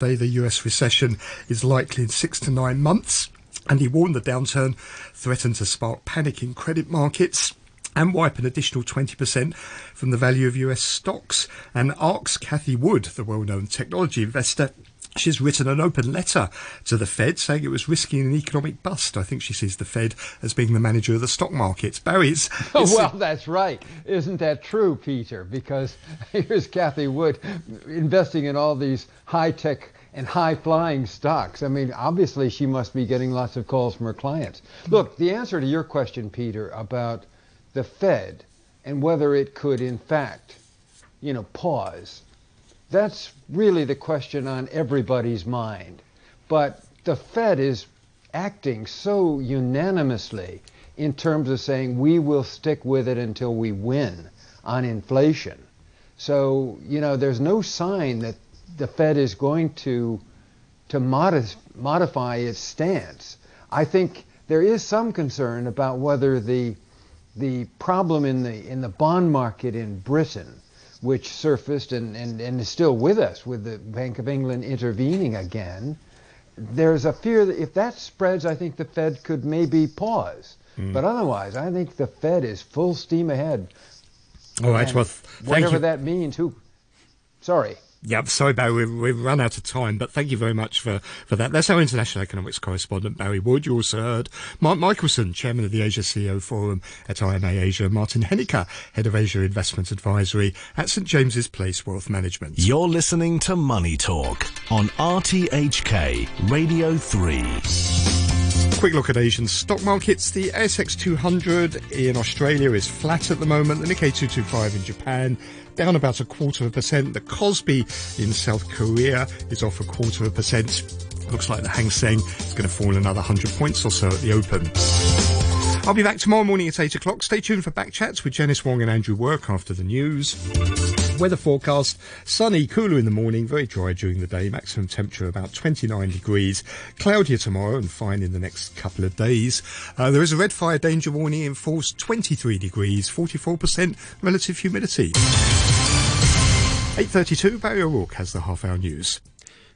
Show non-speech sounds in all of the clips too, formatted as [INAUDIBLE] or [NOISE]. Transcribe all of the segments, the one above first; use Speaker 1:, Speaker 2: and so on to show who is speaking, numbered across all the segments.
Speaker 1: The US recession is likely in six to nine months, and he warned the downturn threatened to spark panic in credit markets and wipe an additional 20% from the value of US stocks. And ARK's Cathie Wood, the well known technology investor, She's written an open letter to the Fed saying it was risking an economic bust. I think she sees the Fed as being the manager of the stock markets. Barry's.
Speaker 2: Oh, [LAUGHS] well, that's right. Isn't that true, Peter? Because [LAUGHS] here's Cathie Wood investing in all these high tech and high flying stocks. I mean, obviously, she must be getting lots of calls from her clients. Look, the answer to your question, Peter, about the Fed and whether it could, in fact, you know, pause that's really the question on everybody's mind. But the Fed is acting so unanimously in terms of saying we will stick with it until we win on inflation. So, you know, there's no sign that the Fed is going to to modif- modify its stance. I think there is some concern about whether the the problem in the in the bond market in Britain which surfaced and, and, and is still with us with the Bank of England intervening again. There's a fear that if that spreads, I think the Fed could maybe pause. Mm. But otherwise, I think the Fed is full steam ahead.
Speaker 1: All right, well,
Speaker 2: whatever you. Whatever that means. Who? Sorry.
Speaker 1: Yeah, sorry, Barry, we've, we've, run out of time, but thank you very much for, for that. That's our international economics correspondent, Barry Wood. You also heard Mark Michelson, chairman of the Asia CEO Forum at IMA Asia, Martin Hennecke, head of Asia Investment Advisory at St James's Place Wealth Management.
Speaker 3: You're listening to Money Talk on RTHK Radio 3.
Speaker 1: Quick look at Asian stock markets. The ASX 200 in Australia is flat at the moment. The Nikkei 225 in Japan down about a quarter of a percent. The Kospi in South Korea is off a quarter of a percent. Looks like the Hang Seng is going to fall another 100 points or so at the open. I'll be back tomorrow morning at 8 o'clock. Stay tuned for back chats with Janice Wong and Andrew Work after the news. Weather forecast sunny, cooler in the morning, very dry during the day, maximum temperature about 29 degrees. Cloudier tomorrow and fine in the next couple of days. Uh, there is a red fire danger warning in force 23 degrees, 44% relative humidity. 8.32, Barry O'Rourke has the half hour news.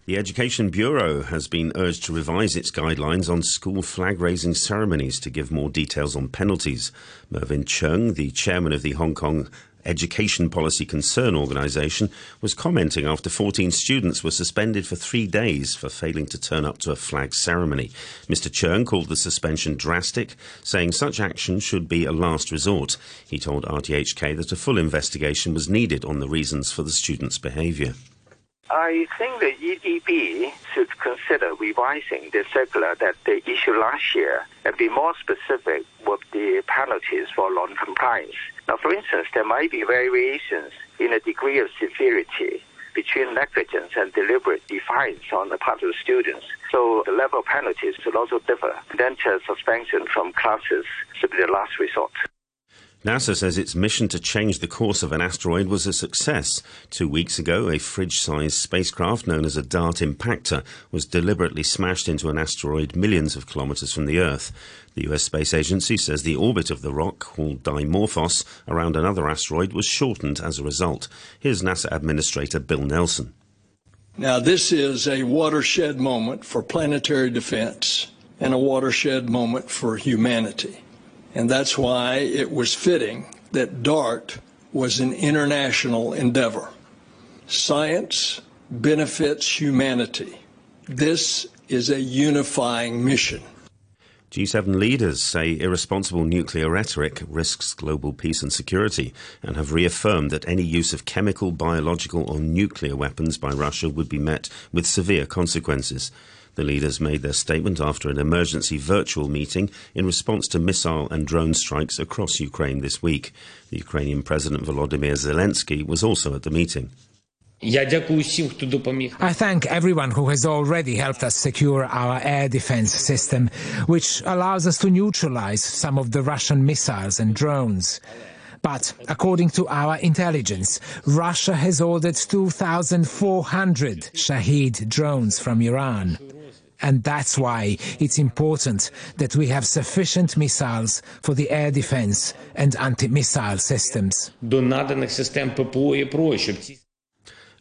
Speaker 4: The Education Bureau has been urged to revise its guidelines on school flag raising ceremonies to give more details on penalties. Mervyn Cheung, the chairman of the Hong Kong Education Policy Concern organisation, was commenting after 14 students were suspended for three days for failing to turn up to a flag ceremony. Mr. Cheung called the suspension drastic, saying such action should be a last resort. He told RTHK that a full investigation was needed on the reasons for the students' behaviour.
Speaker 5: I think the EDB should consider revising the circular that they issued last year and be more specific with the penalties for non-compliance. Now, for instance, there might be variations in the degree of severity between negligence and deliberate defiance on the part of the students. So the level of penalties should also differ. Then suspension from classes should be the last resort.
Speaker 4: NASA says its mission to change the course of an asteroid was a success. Two weeks ago, a fridge sized spacecraft known as a DART impactor was deliberately smashed into an asteroid millions of kilometers from the Earth. The US Space Agency says the orbit of the rock, called Dimorphos, around another asteroid was shortened as a result. Here's NASA Administrator Bill Nelson.
Speaker 6: Now, this is a watershed moment for planetary defense and a watershed moment for humanity. And that's why it was fitting that DART was an international endeavor. Science benefits humanity. This is a unifying mission.
Speaker 4: G7 leaders say irresponsible nuclear rhetoric risks global peace and security and have reaffirmed that any use of chemical, biological, or nuclear weapons by Russia would be met with severe consequences. The leaders made their statement after an emergency virtual meeting in response to missile and drone strikes across Ukraine this week. The Ukrainian President Volodymyr Zelensky was also at the meeting.
Speaker 7: I thank everyone who has already helped us secure our air defense system, which allows us to neutralize some of the Russian missiles and drones. But according to our intelligence, Russia has ordered 2,400 Shahed drones from Iran. And that's why it's important that we have sufficient missiles for the air defense and anti-missile systems.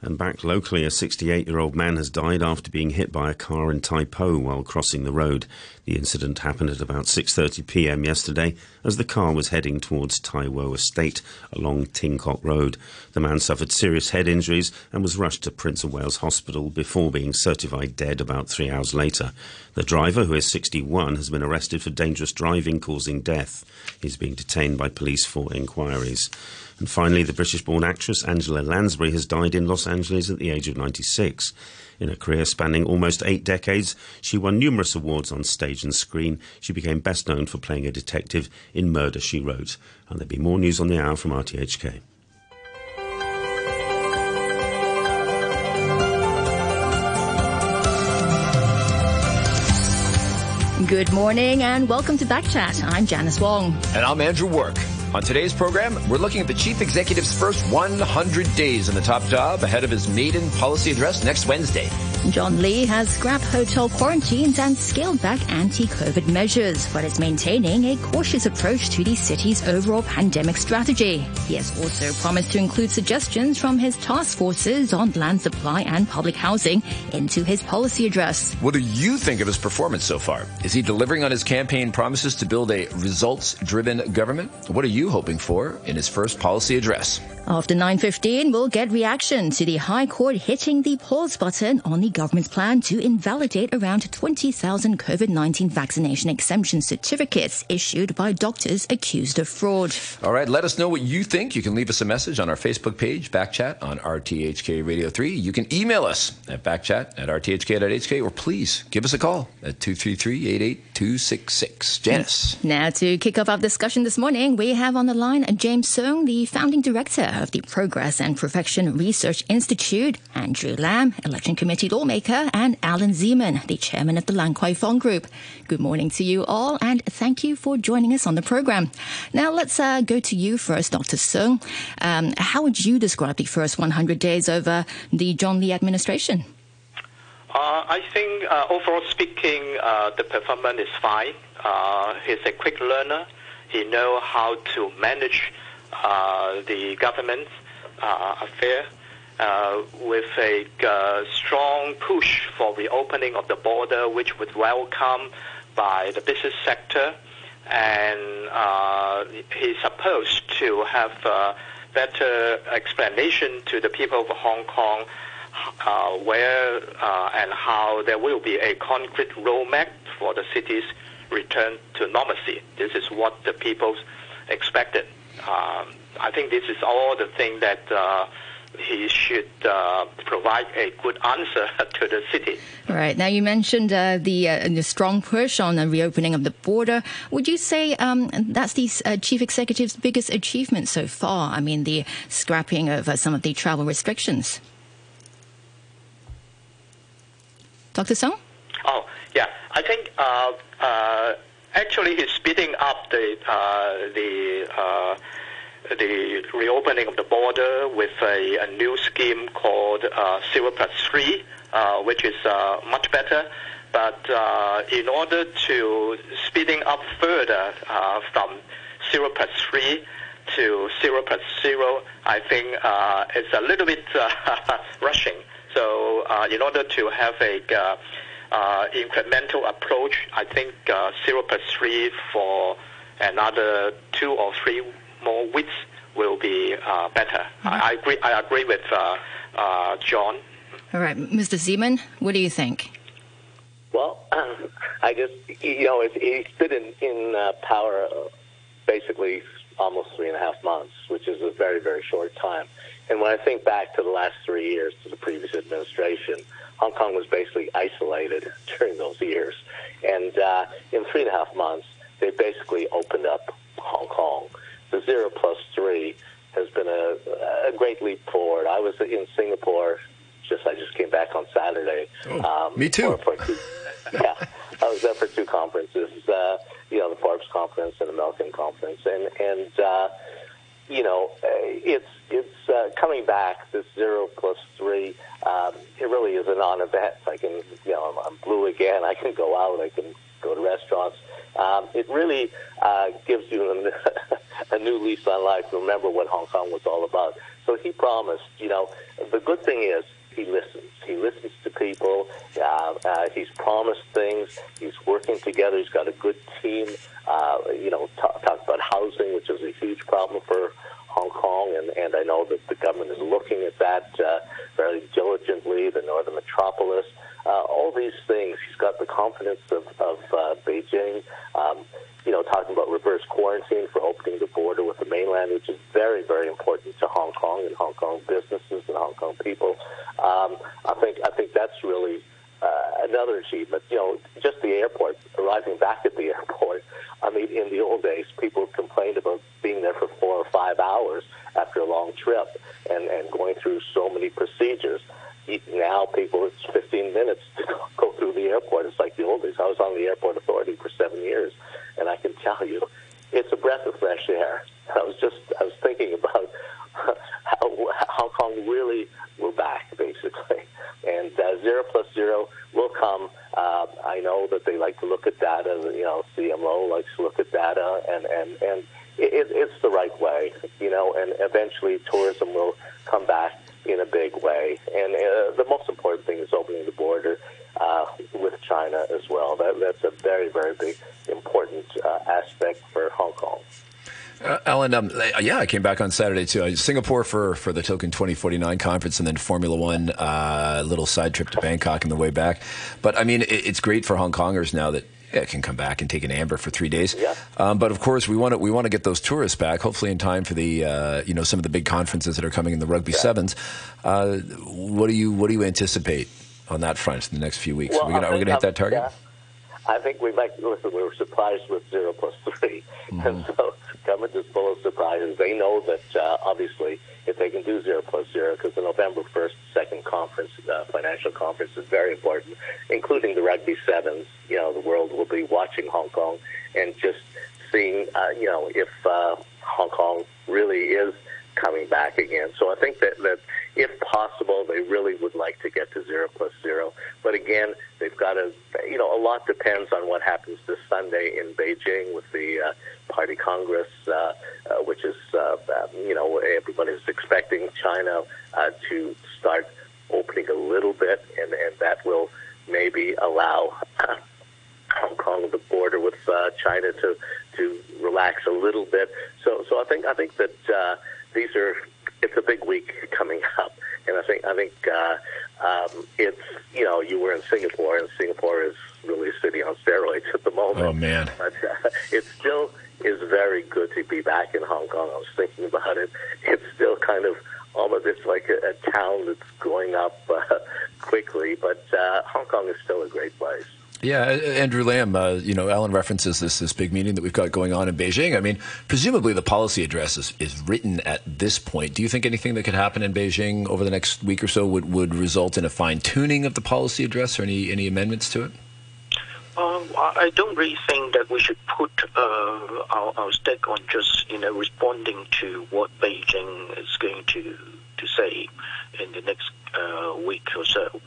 Speaker 4: And back locally, a 68 year old man has died after being hit by a car in Tai Po while crossing the road. The incident happened at about 6:30 p.m. yesterday as the car was heading towards Tai Wo Estate along Ting Kok Road. The man suffered serious head injuries and was rushed to Prince of Wales Hospital before being certified dead about 3 hours later. The driver, who is 61, has been arrested for dangerous driving causing death. He's being detained by police for inquiries. And finally, the British born actress Angela Lansbury has died in Los Angeles at the age of 96. In a career spanning almost eight decades, she won numerous awards on stage and screen. She became best known for playing a detective in Murder, She Wrote. And there'll be more news on the hour from RTHK.
Speaker 8: Good morning and welcome to Backchat. I'm Janice Wong.
Speaker 9: And I'm Andrew Work. On today's program, we're looking at the chief executive's first 100 days in the top job ahead of his maiden policy address next Wednesday.
Speaker 8: John Lee has scrapped hotel quarantines and scaled back anti-COVID measures, but is maintaining a cautious approach to the city's overall pandemic strategy. He has also promised to include suggestions from his task forces on land supply and public housing into his policy address.
Speaker 9: What do you think of his performance so far? Is he delivering on his campaign promises to build a results-driven government? What are you hoping for in his first policy address?
Speaker 8: After 9.15, we'll get reaction to the High Court hitting the pause button on the government's plan to invalidate around 20,000 COVID-19 vaccination exemption certificates issued by doctors accused of fraud.
Speaker 9: All right, let us know what you think. You can leave us a message on our Facebook page, Backchat on RTHK Radio 3. You can email us at backchat at rthk.hk or please give us a call at 233-88266. Janice.
Speaker 8: Now to kick off our discussion this morning, we have on the line James Sung, the founding director of the Progress and Perfection Research Institute, Andrew Lam, election committee lawmaker, and Allan Zeman, the chairman of the Lan Kwai Fong Group. Good morning to you all, and thank you for joining us on the program. Now let's uh, go to you first, Dr. Sung. Um, how would you describe the first 100 days over the John Lee administration?
Speaker 10: Uh, I think, uh, overall speaking, uh, the performance is fine. Uh, he's a quick learner. He knows how to manage uh, the government uh, affair uh, with a uh, strong push for reopening of the border, which was welcomed by the business sector. And uh, he's supposed to have a better explanation to the people of Hong Kong uh, where uh, and how there will be a concrete roadmap for the city's return to normalcy. This is what the people expected. Um, I think this is all the thing that uh, he should uh, provide a good answer [LAUGHS] to the city.
Speaker 8: Right. Now, you mentioned uh, the, uh, the strong push on the reopening of the border. Would you say um, that's the uh, chief executive's biggest achievement so far? I mean, the scrapping of uh, some of the travel restrictions. Dr. Sung?
Speaker 10: Oh, yeah. I think uh, uh, actually he's speeding up the uh, the uh, the reopening of the border with a, a new scheme called uh, Zero Plus Three, uh, which is uh, much better. But uh, in order to speeding up further uh, from Zero Plus Three to Zero Plus Zero, I think uh, it's a little bit [LAUGHS] rushing. So in order to have a incremental approach, I think zero plus three for another two or three more width will be uh, better. I, I agree. I agree with uh, uh, John.
Speaker 8: All right. Mr. Zeman, what do you think?
Speaker 11: Well, [CLEARS THROAT] I just, you know, he's been in, in uh, power uh, basically almost three and a half months, which is a very, very short time. And when I think back to the last three years to the previous administration, Hong Kong was basically isolated [LAUGHS] during those years. And uh, in three and a half months, they basically opened up Hong Kong. The zero plus three has been a, a great leap forward. I was in Singapore. Just I just came back on Saturday.
Speaker 9: Oh, me too.
Speaker 11: For, for two, [LAUGHS] yeah, I was there for two conferences. Uh, you know, the Forbes conference and the Milken conference, and and uh, you know, it's it's uh, coming back. This zero plus three, um, it really is a non-event. I can, you know, I'm, I'm blue again. I can go out. I can go to restaurants. Um, it really uh, gives you an, [LAUGHS] a new lease on life, remember what Hong Kong was all about. So he promised, you know, the good thing is he listens. He listens to people. Uh, uh, he's promised things. He's working together. He's got a good team. Uh, you know, talk, talk about housing, which is a huge problem for Hong Kong, and, and I know that the government is looking at that uh, very diligently, the northern metropolis. All these things, he's got the confidence of, of uh, Beijing. Um, you know, talking about reverse quarantine for opening the border with the mainland, which is very, very important to Hong Kong and Hong Kong businesses and Hong Kong people. Um, I think I think that's really uh, another achievement. You know, just the airport, arriving back at the [LAUGHS] airport. I mean, in the old days, people complained about being there for four or five hours after a long trip and, and going through so many procedures. Now, people, it's 15 minutes to [LAUGHS] go through the airport. It's like the old days. I was on the airport authority for seven years, and I can tell you, it's a breath of fresh air. [LAUGHS] I was thinking about how Hong Kong really, we're back, basically. And uh, zero plus zero will come. Uh, I know that they like to look at data. You know, CMO likes to look at data, and and and it, it's the right way. You know, and eventually tourism will come back in a big way. And uh, the most important thing is opening the border uh, with China as well. That, that's a very, very big, important uh, aspect for Hong Kong.
Speaker 9: Um, yeah, I came back on Saturday too. Uh, Singapore for, for the Token 2049 conference and then Formula One, a uh, little side trip to Bangkok on the way back. But I mean, it, it's great for Hong Kongers now that yeah, can come back and take an amber for three days.
Speaker 11: Yeah.
Speaker 9: Um, but of course, we want to we want to get those tourists back, hopefully in time for the uh, you know some of the big conferences that are coming in the rugby yeah. sevens. Uh, what do you what do you anticipate on that front in the next few weeks?
Speaker 11: Well,
Speaker 9: are we going to hit that target?
Speaker 11: Yeah. I think we might listen. We were surprised with zero plus 3 mm-hmm. [LAUGHS] is full of surprises. They know that uh, obviously if they can do zero plus zero, because the November first second conference, uh, financial conference, is very important, including the rugby sevens. You know, the world will be watching Hong Kong and just seeing, uh, you know, if uh, Hong Kong really is coming back again. So I think that, that if possible, they really would like to get to zero plus zero. But again, they've got to, you know, a lot depends on what happens this Sunday in Beijing with the uh, Party Congress, uh, uh, which is, uh, um, you know, everybody's expecting China uh, to start opening a little bit, and, and that will maybe allow Hong Kong, the border with uh, China, to to relax a little bit. So, so I think I think that uh, these are it's a big week coming up, and I think uh, um, it's you know you were in Singapore, and Singapore is really a city on steroids at the moment.
Speaker 9: Oh man,
Speaker 11: but uh, it still is very good to be back in Hong Kong. I was thinking about it. It's still kind of almost it's like a, a town that's going up uh, quickly, but uh, Hong Kong is still a great place.
Speaker 9: Yeah, Andrew Lam, uh, you know, Allan references this this big meeting that we've got going on in Beijing. I mean, presumably the policy address is, is written at this point. Do you think anything that could happen in Beijing over the next week or so would, would result in a fine tuning of the policy address or any, any amendments to it?
Speaker 12: Um, I don't really think that we should put uh, our, our stake on just you know responding to what Beijing is going to to say in the next uh, week or so.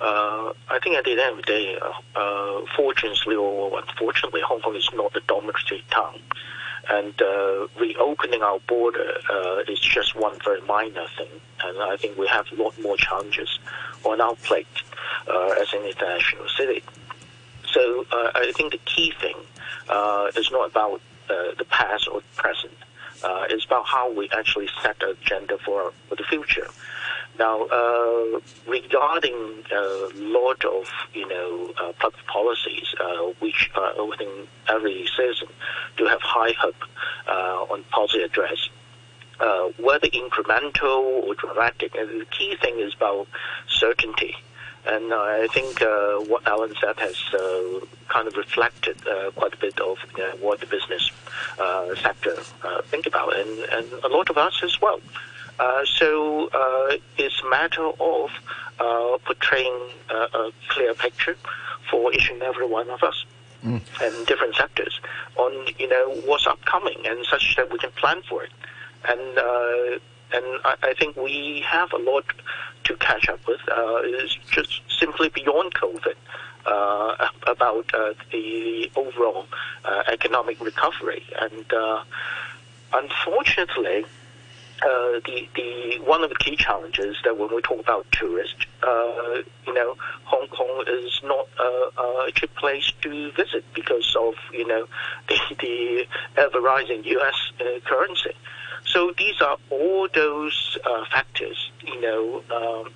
Speaker 12: Uh, I think at the end of the day, uh, uh, fortunately or unfortunately, Hong Kong is not the dominant town. And uh, reopening our border uh, is just one very minor thing. And I think we have a lot more challenges on our plate uh, as an international city. So I think the key thing is not about the past or the present. it's about how we actually set the agenda for, for the future. Now, uh, regarding a uh, lot of you know uh, public policies, uh, which uh, within every citizen do have high hope uh, on policy address, whether incremental or dramatic, the key thing is about certainty. And I think what Allan said has kind of reflected quite a bit of you know, what the business sector think about, and, and a lot of us as well. Uh, so uh, it's a matter of uh, portraying a clear picture for each and every one of us. Mm. And different sectors on you know what's upcoming and such that we can plan for it, and uh, and I, I, think we have a lot to catch up with. Uh, it's just simply beyond COVID uh, about the overall economic recovery and unfortunately, uh, the the one of the key challenges that when we talk about tourists, uh, you know, Hong Kong is not a, a cheap place to visit because of you know [LAUGHS] the, the ever rising U.S. Uh, currency. So these are all those uh, factors, you know. Um,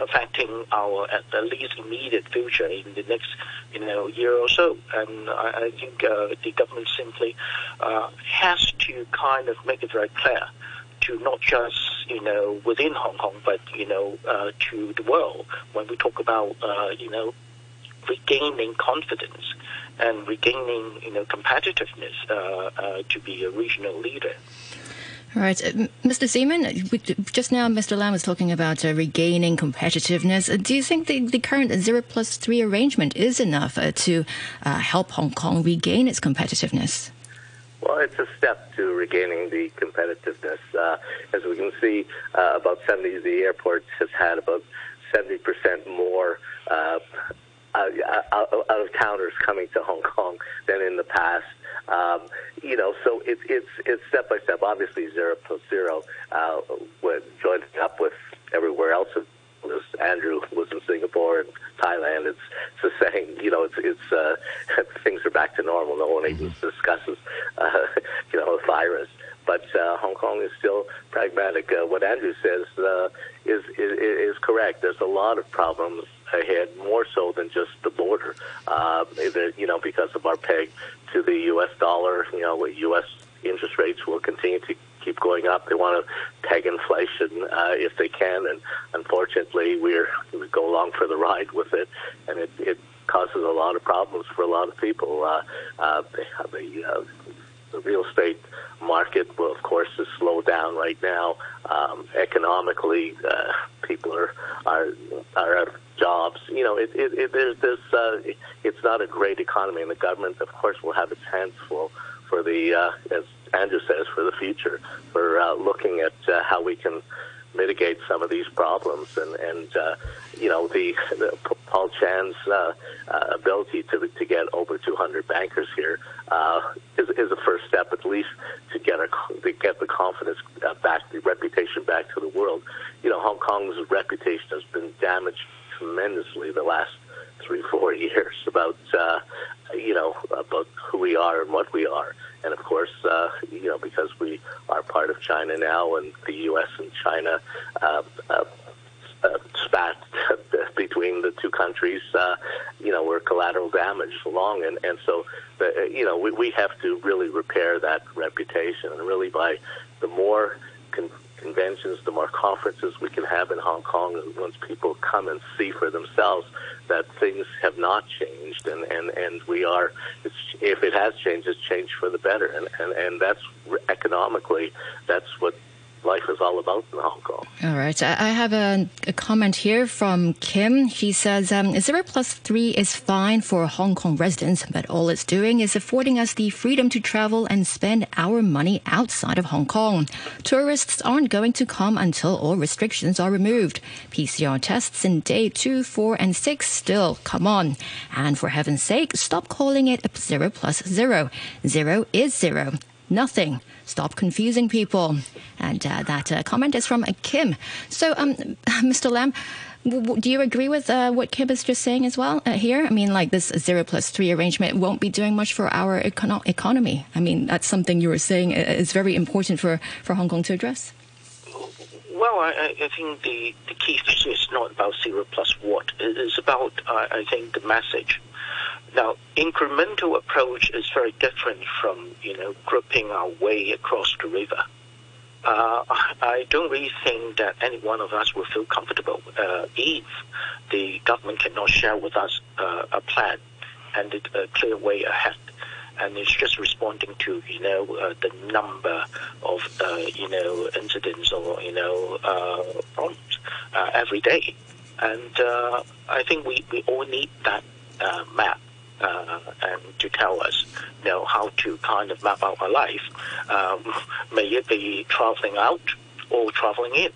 Speaker 12: affecting our at, least immediate future in the next you know year or so. And I, I think uh, the government simply uh, has to kind of make it very clear to not just you know within Hong Kong, but you know uh, to the world when we talk about uh, you know regaining confidence and regaining you know competitiveness uh, uh, to be a regional leader.
Speaker 8: Right, uh, Mr. Zeman, just now Mr. Lam was talking about uh, regaining competitiveness. Do you think the, the current zero plus three arrangement is enough to help Hong Kong regain its competitiveness?
Speaker 11: Well, it's a step to regaining the competitiveness. Uh, as we can see, about 70 of the airports has had about 70% more out of towners coming to Hong Kong than in the past. Um, you know, so it's it's it's step by step. Obviously, zero plus zero, uh, joining up with everywhere else. Was Andrew was in Singapore and Thailand. It's, it's the same. You know, it's it's uh, [LAUGHS] things are back to normal. No one even mm-hmm. discusses, uh, [LAUGHS] you know, a virus. But uh, Hong Kong is still pragmatic. Uh, what Andrew says uh, is, is is correct. There's a lot of problems ahead, more so than just the border. Uh, you know, because of our peg to the U.S. dollar, you know, U.S. interest rates will continue to keep going up. They want to peg inflation uh, if they can, and unfortunately, we're we go along for the ride with it, and it, it causes a lot of problems for a lot of people. Uh, uh, the uh, the real estate market will, of course, is slowed down right now. Um, economically, uh, people are are are out of jobs. You know, it, it, it, there's this. Uh, it, it's not a great economy, and the government, of course, will have its hands full for the, uh, as Andrew says, for the future, for uh, looking at uh, how we can mitigate some of these problems. And, and uh, you know, the, the Paul Chan's uh, uh, ability to to get over 200 bankers here uh, is, is a first step, at least, to get our to get the confidence uh, back, the reputation back to the world. You know, Hong Kong's reputation has been damaged tremendously the last three, four [LAUGHS] years about uh, you know about who we are and what we are, and of course, uh, you know because we are part of China now, and the U.S. and China. Uh, uh, uh, spat [LAUGHS] between the two countries, uh, you know, we're collateral damage along, and and so, the, you know, we we have to really repair that reputation, and really by the more con- conventions, the more conferences we can have in Hong Kong, once people come and see for themselves that things have not changed, and and and we are, if it has changed, it's changed for the better, and and and that's economically, that's what life is all about in Hong Kong.
Speaker 8: All right. I have a, a comment here from Kim. She says, um, zero plus three is fine for Hong Kong residents, but all it's doing is affording us the freedom to travel and spend our money outside of Hong Kong. Tourists aren't going to come until all restrictions are removed. PCR tests in day two, four, and six still come on. And for heaven's sake, stop calling it zero plus zero. Zero is zero. Nothing. Stop confusing people. And uh, that uh, comment is from Kim. So, um, [LAUGHS] Mr. Lam, do you agree with uh, what Kim is just saying as well uh, here? I mean, like this zero plus three arrangement won't be doing much for our econo- economy. I mean, that's something you were saying is very important for, for Hong Kong to address.
Speaker 12: Well, I, I think the, the key issue is not about zero plus what. It is about, uh, I think, the message. Now, incremental approach is very different from, you know, gripping our way across the river. Uh, I don't really think that any one of us will feel comfortable uh, if the government cannot share with us uh, a plan and a clear way ahead. And it's just responding to, you know, uh, the number of, uh, you know, incidents or, you know, uh, problems every day. And I think we, we all need that map uh, and to tell us, you know, how to kind of map out our life. Um, [LAUGHS] may it be traveling out or traveling in.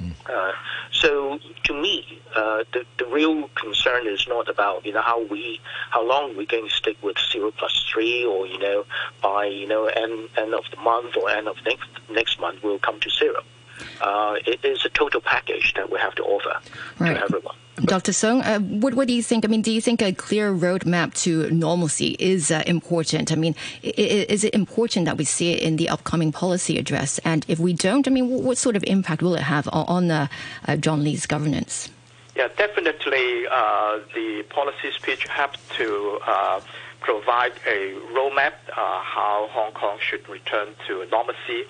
Speaker 9: Mm.
Speaker 12: Uh, so to me, uh, the, the real concern is not about you know how we how long we're going to stick with zero plus three, or you know by you know end end of the month or end of next next month we'll come to zero. Uh, it is a total package that we have to offer
Speaker 8: right.
Speaker 12: to everyone.
Speaker 8: Dr. Sung, uh, what, what do you think? I mean, do you think a clear roadmap to normalcy is uh, important? I mean, is it important that we see it in the upcoming policy address? And if we don't, I mean, what, what sort of impact will it have on, on uh, uh John Lee's governance?
Speaker 10: Yeah, definitely uh, the policy speech have to uh, provide a roadmap how Hong Kong should return to normalcy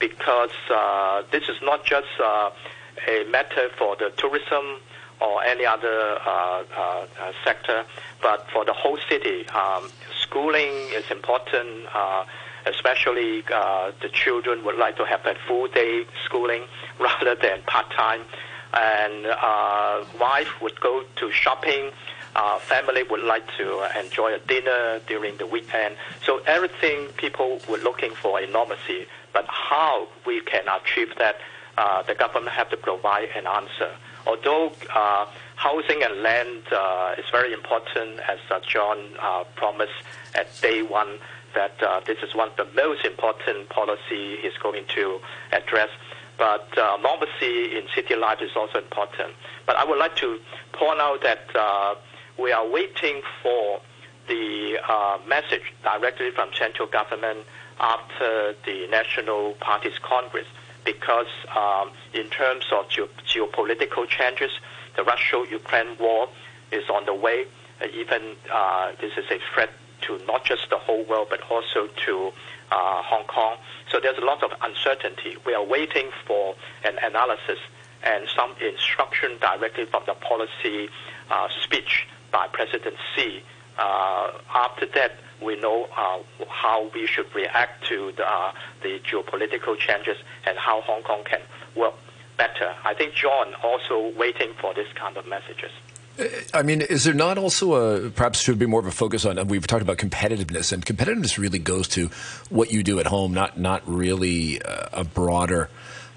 Speaker 10: because this is not just a matter for the tourism or any other uh, uh, sector, but for the whole city, um, schooling is important. Uh, especially the children would like to have a full day schooling [LAUGHS] rather than part time, and wife would go to shopping. Uh, family would like to enjoy a dinner during the weekend. So everything people were looking for enormously, but how we can achieve that, uh, the government have to provide an answer although uh, housing and land uh, is very important, as uh, John uh, promised at day one, that uh, this is one of the most important policy he's going to address. But uh, normalcy in city life is also important. But I would like to point out that we are waiting for the message directly from central government after the National Party's Congress because um, in terms of ge- geopolitical changes, the Russia-Ukraine war is on the way. Uh, even uh, this is a threat to not just the whole world, but also to uh, Hong Kong. So there's a lot of uncertainty. We are waiting for an analysis and some instruction directly from the policy uh, speech by President Xi. Uh, after that, we know uh, how we should react to the, uh, the geopolitical changes and how Hong Kong can work better. I think John also waiting for this kind of messages.
Speaker 9: I mean, is there not also a perhaps should be more of a focus on? We've talked about competitiveness, and competitiveness really goes to what you do at home, not not really uh, a broader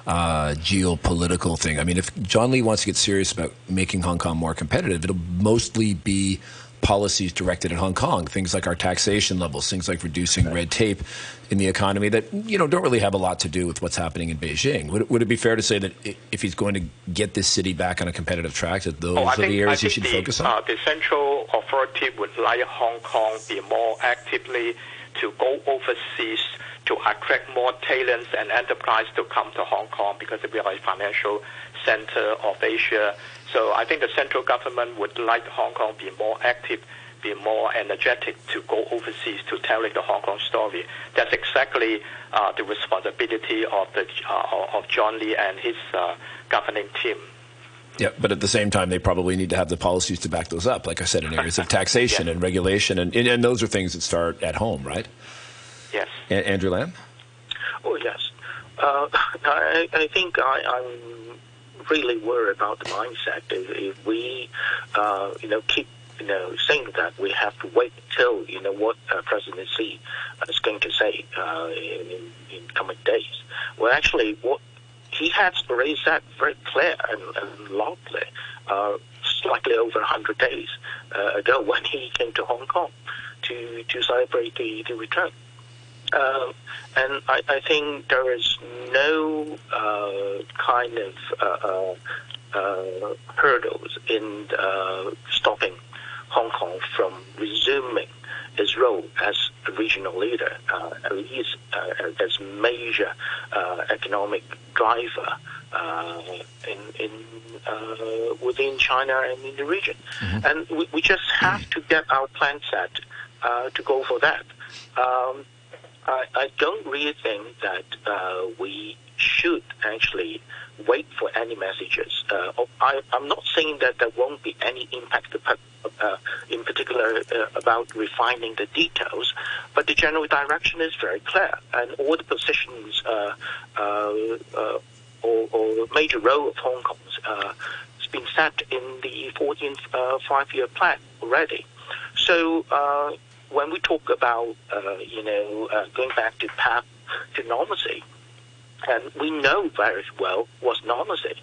Speaker 9: uh, geopolitical thing. I mean, if John Lee wants to get serious about making Hong Kong more competitive, it'll mostly be policies directed at Hong Kong, things like our taxation levels, things like reducing right. red tape in the economy that you know don't really have a lot to do with what's happening in Beijing. Would, would it be fair to say that if he's going to get this city back on a competitive track, that those
Speaker 10: oh,
Speaker 9: are
Speaker 10: think,
Speaker 9: the areas he should
Speaker 10: the,
Speaker 9: focus on?
Speaker 10: Uh, the central authority would like Hong Kong be more actively to go overseas to attract more talents and enterprise to come to Hong Kong because we are a financial center of Asia so I think the central government would like Hong Kong be more active, be more energetic to go overseas to telling the Hong Kong story. That's exactly uh, the responsibility of the uh, of John Lee and his uh, governing team.
Speaker 9: Yeah, but at the same time, they probably need to have the policies to back those up. Like I said, in areas of [LAUGHS] taxation and regulation, and, and those are things that start at home, right?
Speaker 10: Yes.
Speaker 9: A- Andrew Lam.
Speaker 12: Oh yes, uh, [LAUGHS] I, I think I, I'm really worry about the mindset. If, if we, uh, you know, keep you know, saying that we have to wait until you know what uh, President Xi is going to say uh, in, in coming days. Well, actually, what he has already said very clear and, and loudly, uh, slightly over 100 days uh, ago when he came to Hong Kong to to celebrate the, the return. Um, and I, I, think there is no uh, kind of uh, uh, uh hurdles in uh, stopping Hong Kong from resuming its role as a regional leader, uh, at least as major economic driver in, in within China and in the region. Mm-hmm. And we, we, just have to get our plan set to go for that. Um, I, I don't really think that uh, we should actually wait for any messages. Uh, oh, I, am not saying that there won't be any impact, uh, in particular uh, about refining the details, but the general direction is very clear, and all the positions uh, uh, or, or, major role of Hong Kong has been set in the 14th five-year plan already. So when we talk about, uh, you know, uh, going back to path to normalcy, and we know very well what's normalcy.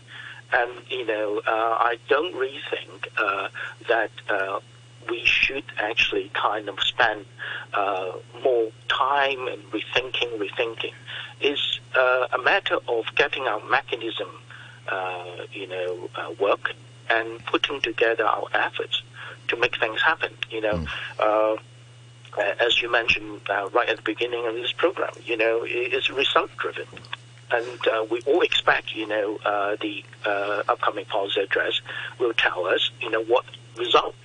Speaker 12: and you know, uh, I don't really think uh, that uh, we should actually kind of spend uh, more time and rethinking, rethinking. It's uh, a matter of getting our mechanism, uh, you know, uh, work and putting together our efforts to make things happen. You know, uh, as you mentioned uh, right at the beginning of this program, you know, it's result driven. And uh, we all expect, you know, uh, the uh, upcoming policy address will tell us, you know, what result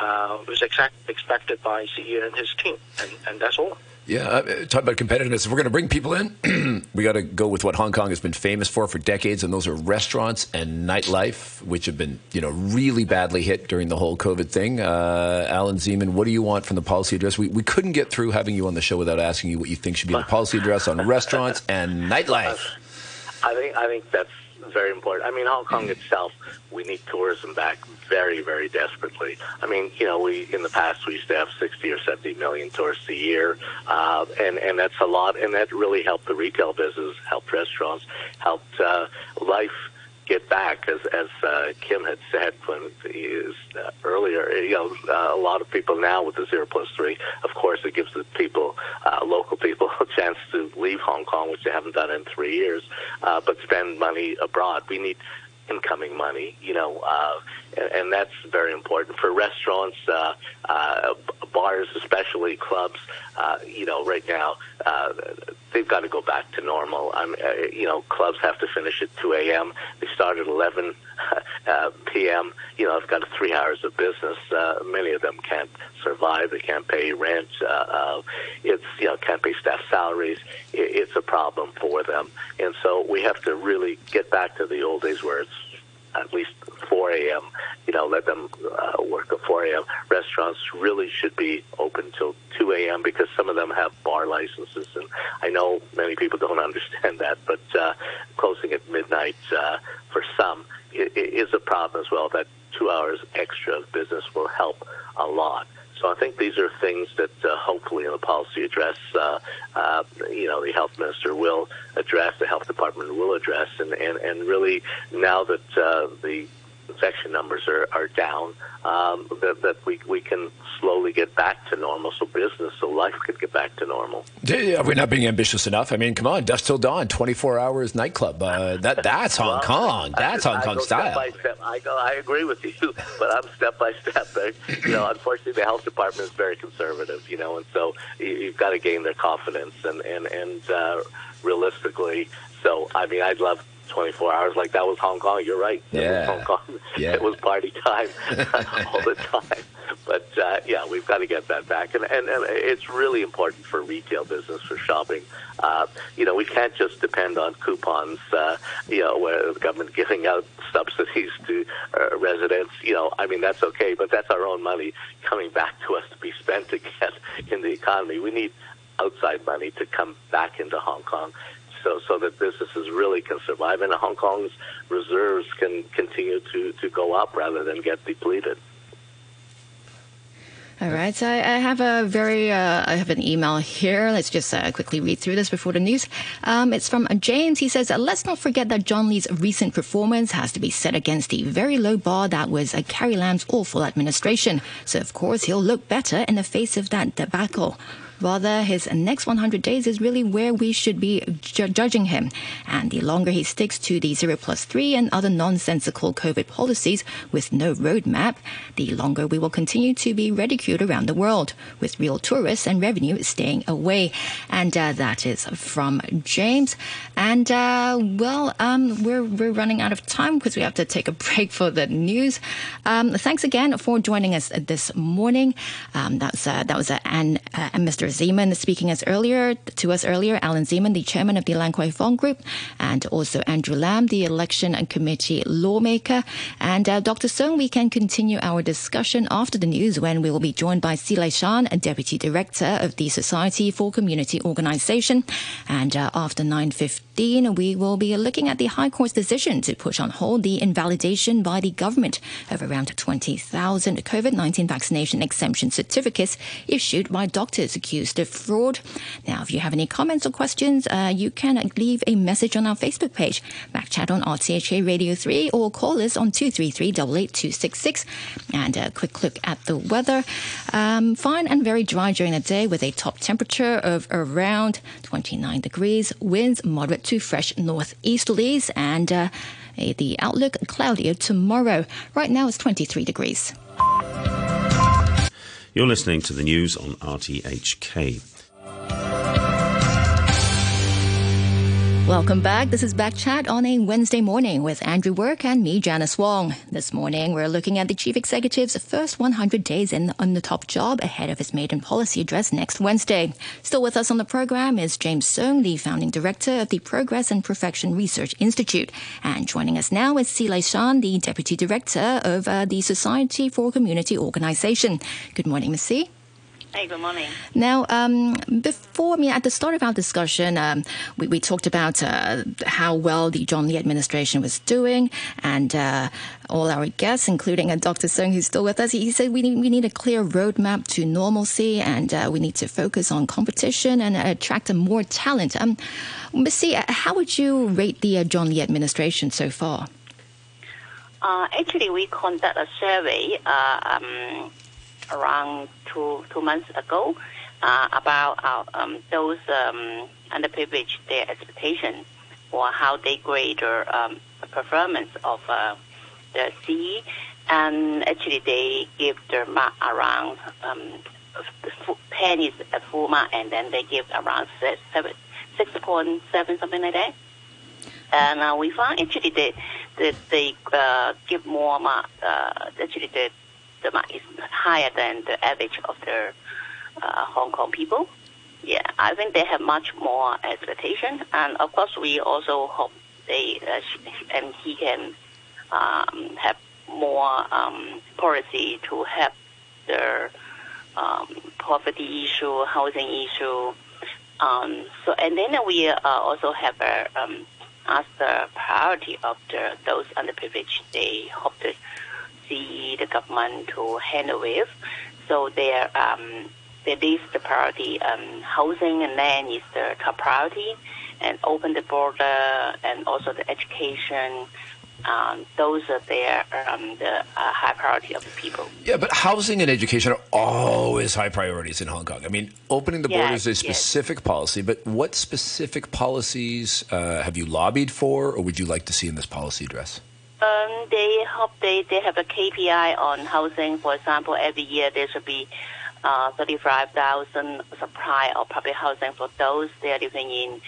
Speaker 12: uh, was exact, expected by CEO and his team, and, and that's all.
Speaker 9: Yeah, uh, talk about competitiveness. If we're going to bring people in, [CLEARS THROAT] we got to go with what Hong Kong has been famous for for decades, and those are restaurants and nightlife, which have been, you know, really badly hit during the whole COVID thing. Uh, Allan Zeman, what do you want from the policy address? We, we couldn't get through having you on the show without asking you what you think should be the policy address on restaurants and nightlife.
Speaker 11: I think I think that's very important. I mean, Hong Kong itself, we need tourism back very, very desperately. I mean, you know, we in the past we used to have 60 or 70 million tourists a year, uh, and and that's a lot, and that really helped the retail business, helped restaurants, helped uh, life get back, as as uh, Kim had said when he was, uh, earlier. You know, uh, a lot of people now with the zero plus three, of course, it gives the people, uh, local people, [LAUGHS] a chance to leave Hong Kong, which they haven't done in three years, uh, but spend money abroad. We need incoming money, you know, uh, and, and that's very important for restaurants, uh, uh, bars, especially clubs. Uh, you know, right now uh, they've got to go back to normal. I'm, uh, you know, clubs have to finish at 2 a.m. They start at 11 [LAUGHS] uh, p.m. You know, I've got three hours of business. Uh, many of them can't survive. They can't pay rent. Uh, uh, it's you know can't pay staff salaries. It, it's a problem for them, and so we have to really get back to the old days where it's at least 4 a.m. You know, let them uh, work at 4 a.m. Restaurants really should be open till 2 a.m. because some of them have bar licenses, and I know many people don't [LAUGHS] understand that. But uh, closing at midnight uh, for some is a problem as well. That two hours extra of business will help a lot. So I think these are things that uh, hopefully in the policy address, uh, uh, you know, the health minister will address, the health department will address, and, and, and really now that uh, the infection numbers are, are down, um, that, that we, we can slowly get back to normal so business, so life could get back to normal.
Speaker 9: Yeah, we're not being ambitious enough. I mean, come on, dusk till dawn, 24 hours nightclub. Uh, that That's Hong
Speaker 11: Well,
Speaker 9: Kong. That's
Speaker 11: I
Speaker 9: Hong Kong
Speaker 11: go
Speaker 9: style.
Speaker 11: Step by step. I go. I agree with you, [LAUGHS] but I'm step by step. You know, unfortunately, the health department is very conservative. You know, and so you, you've got to gain their confidence and and and uh, realistically. So I mean, I'd love 24 hours like that was Hong Kong. You're right. That
Speaker 9: Yeah.
Speaker 11: Hong Kong. [LAUGHS]
Speaker 9: Yeah.
Speaker 11: It was party time [LAUGHS] all the time. But uh, yeah, we've got to get that back, and, and and it's really important for retail business for shopping. Uh, you know, we can't just depend on coupons. Uh, you know, where the government [LAUGHS] giving out subsidies to uh, residents. You know, I mean that's okay, but that's our own money coming back to us to be spent again in the economy. We need outside money to come back into Hong Kong. So, so that businesses really can survive and Hong Kong's reserves can continue to, to go up rather than get depleted.
Speaker 8: All right, so I, have a very, uh, I have an email here. Let's just uh, quickly read through this before the news. Um, it's from James. He says, "Let's not forget that John Lee's recent performance has to be set against the very low bar that was uh, Carrie Lam's awful administration. So of course he'll look better in the face of that debacle." Rather, his next 100 days is really where we should be ju- judging him. And the longer he sticks to the 0 plus 3 and other nonsensical COVID policies with no roadmap, the longer we will continue to be ridiculed around the world, with real tourists and revenue staying away. And uh, that is from James. And, uh, well, um, we're, we're running out of time because we have to take a [LAUGHS] break for the news. Um, thanks again for joining us this morning. Um, that's, uh, that was uh, uh, and Mr. Zeman speaking us earlier to us earlier. Allan Zeman, the chairman of the Lan Kwai Fong Group, and also Andrew Lam, the election and committee lawmaker. And uh, Dr. Sung, we can continue our discussion after the news when we will be joined by Sze Lai-shan, a deputy director of the Society for Community Organization. And uh, after 9.15, 15, we will be looking at the High Court's decision to push on hold the invalidation by the government of around 20,000 COVID 19 vaccination exemption certificates issued by doctors accused of fraud. Now, if you have any comments or questions, uh, you can leave a message on our Facebook page, Backchat on RTHK Radio 3, or call us on 233 88266. And a quick look at the weather. Um, fine and very dry during the day with a top temperature of around 29 degrees, winds moderate to fresh northeasterlies, and uh, the outlook cloudier tomorrow. Right now it's 23 degrees.
Speaker 4: You're listening to the news on RTHK.
Speaker 8: Welcome back. This is Back Chat on a Wednesday morning with Andrew Work and me, Janice Wong. This morning, we're looking at the Chief Executive's first 100 days in on the top job ahead of his maiden policy address next Wednesday. Still with us on the program is James Sung, the founding director of the Progress and Perfection Research Institute. And joining us now is Sze Lai-shan, the deputy director of uh, the Society for Community Organization. Good morning. Sze.
Speaker 13: Hey, good morning.
Speaker 8: Now, um, before me, at the start of our discussion, um, we, we, talked about uh, how well the John Lee administration was doing, and uh, all our guests, including uh, Dr. Sung, who's still with us, he said we need, we need a clear roadmap to normalcy, and uh, we need to focus on competition and attract more talent. Um, Ms. Sze, how would you rate the uh, John Lee administration so far?
Speaker 13: Uh, actually, we conduct a survey um, around two two months ago uh, about our, um, those um, underprivileged their expectations or how they grade their um, performance of uh, the CE, and actually they give their mark around um, ten is a full mark, and then they give around six, seven, six point seven something like that. And uh, we found actually they they, they uh, give more mark. Uh, actually, the the is higher than the average of the uh, Hong Kong people. Yeah, I think they have much more expectation, and of course we also hope they uh, and he can um, have more um, policy to help the um, poverty issue, housing issue. Um, so and then we uh, also have a, um, as the priority of the those underprivileged. They hope to see the government to handle with. So their um, their least the priority um, housing and land is the top priority, and open the border and also the education. Um, those are their um, the uh, high priority of the people.
Speaker 9: Yeah, but housing and education are always high priorities in Hong Kong. I mean, opening the yes, borders is a specific yes. policy, but what specific policies uh, have you lobbied for, or would you like to see in this policy address?
Speaker 13: Um, they hope they, they have a KPI on housing. For example, every year there should be uh, 35,000 supply of public housing for those they are living in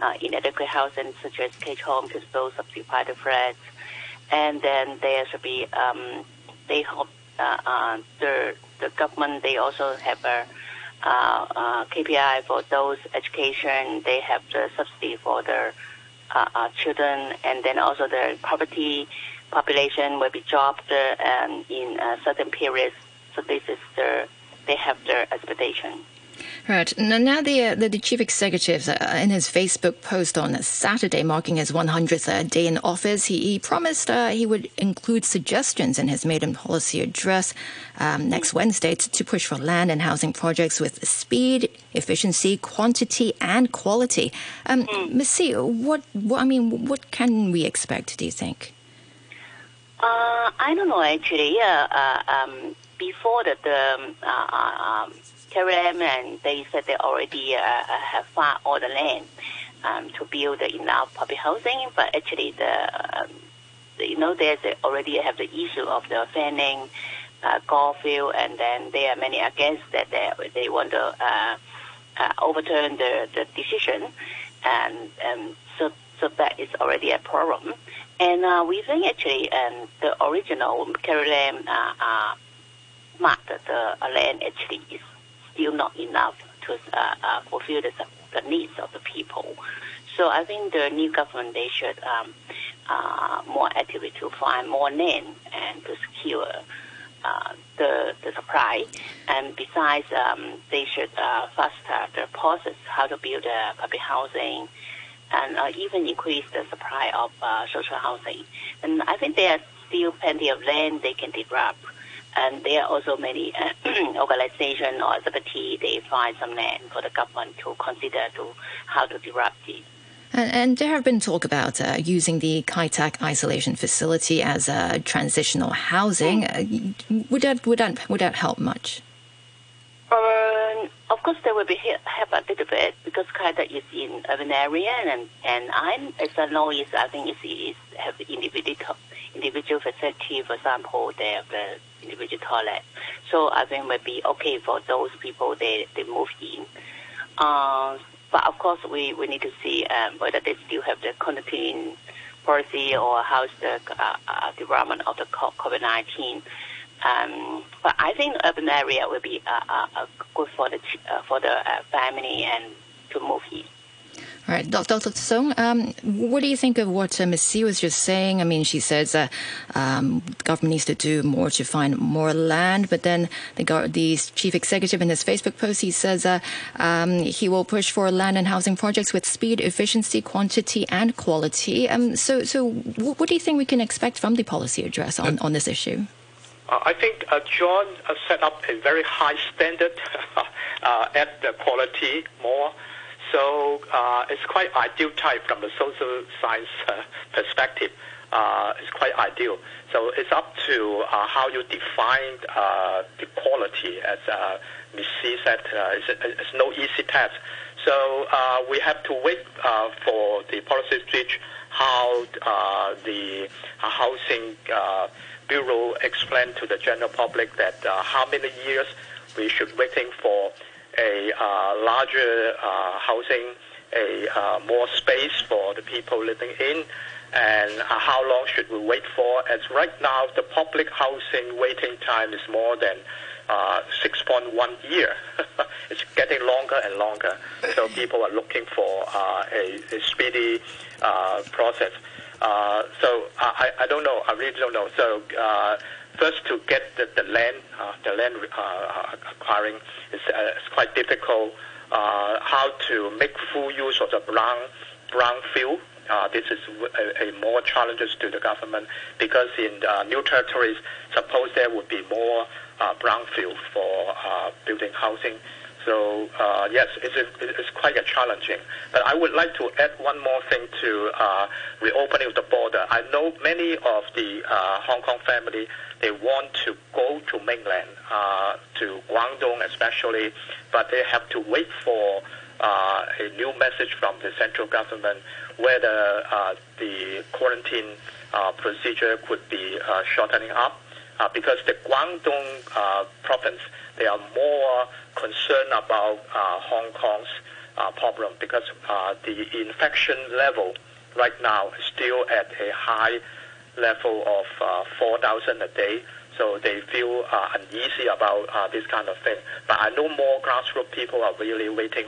Speaker 13: uh, inadequate housing, such as cage homes, because those occupied flats. And then there should be, um, they hope uh, uh, the, the government, they also have a uh, uh, KPI for those education. They have the subsidy for their uh, uh, children, and then also the poverty population will be dropped uh, in certain periods. So this is the they have their expectation.
Speaker 8: Right. Now, the, uh, the, the, chief executive, uh, in his Facebook post on Saturday, marking his 100th uh, day in office, he, he promised uh, he would include suggestions in his maiden policy address um, next Wednesday to, to, push for land and housing projects with speed, efficiency, quantity, and quality. Um, mm. Ms. Sze, what, what, I mean, what can we expect? Do you think?
Speaker 13: Uh, I don't know. Actually, uh, um, before the, the Carrie and they said they already uh, uh, have found all the land um, to build enough public housing, but actually the, um, you know there's already have the issue of the Fanling uh, field, and then there are many against that they they want to uh, uh, overturn the, the decision, and um, so so that is already a problem. And uh, we think actually um, the original Lam uh, uh, marked the land actually is still not enough to uh, uh, fulfill the, the, needs of the people. So I think the new government they should um, uh, more actively to find more land and to secure uh, the the supply. And besides, um, they should uh, faster the process how to build uh, public housing and uh, even increase the supply of social housing. And I think there are still plenty of land they can develop. And there are also many uh, [CLEARS THROAT] organizations or liberty, they find some land for the government to consider to how to develop this.
Speaker 8: And, and, there have been talk about uh, using the Kai Tak isolation facility as a transitional housing. Uh, would that would that would that help much?
Speaker 13: Um, of course, there will be help a little bit because Kai Tak is in urban area, and and I'm as I know is I think it's, it's have individual individual facility. For example, they have the individual toilet, so I think would be okay for those people they they move in. Uh, but of course, we, we need to see um, whether they still have the quarantine policy or how's the uh, uh, development of the COVID-19. Um, but I think urban area will be uh, uh, uh good for the for the family and to move in.
Speaker 8: All right, Dr. Sung, um, what do you think of what uh, Ms. Sze was just saying? I mean, she says uh, um, the government needs to do more to find more land, but then the, the chief executive in his Facebook post, he says uh, um, he will push for land and housing projects with speed, efficiency, quantity, and quality. Um, so, so what do you think we can expect from the policy address on, on this issue?
Speaker 10: Uh, I think uh, John uh, set up a very high standard [LAUGHS] at the quality more so uh, it's quite ideal type from the social science uh, perspective. Uh, it's quite ideal. So it's up to uh, how you define uh, the quality. As uh, Ms. Sze said, uh, it's, it's no easy task. So uh, we have to wait uh, for the policy switch, how uh, the uh, housing uh, bureau explain to the general public that uh, how many years we should waiting for a uh, larger uh, housing, a uh, more space for the people living in, and how long should we wait for? As right now, the public housing waiting time is more than uh, 6.1 year. [LAUGHS] it's getting longer and longer. So people are looking for a, a speedy process. So I, I don't know. I really don't know. So first to get the, the land, uh, the land uh, acquiring is, uh, quite difficult. Uh, how to make full use of the brown brown field. Uh, this is a, a, more challenges to the government because in uh, new territories, suppose there would be more uh, brownfield for uh, building housing. So uh, yes, it's, a, it's quite a challenging. But I would like to add one more thing to uh, reopening of the border. I know many of the uh, Hong Kong family they want to go to mainland, uh, to Guangdong especially, but they have to wait for uh, a new message from the central government whether uh, the quarantine uh, procedure could be uh, shortening up. Uh, because the Guangdong province, they are more concerned about Hong Kong's problem because the infection level right now is still at a high level of uh, 4,000 a day. So they feel uh, uneasy about uh, this kind of thing. But I know more grassroots people are really waiting,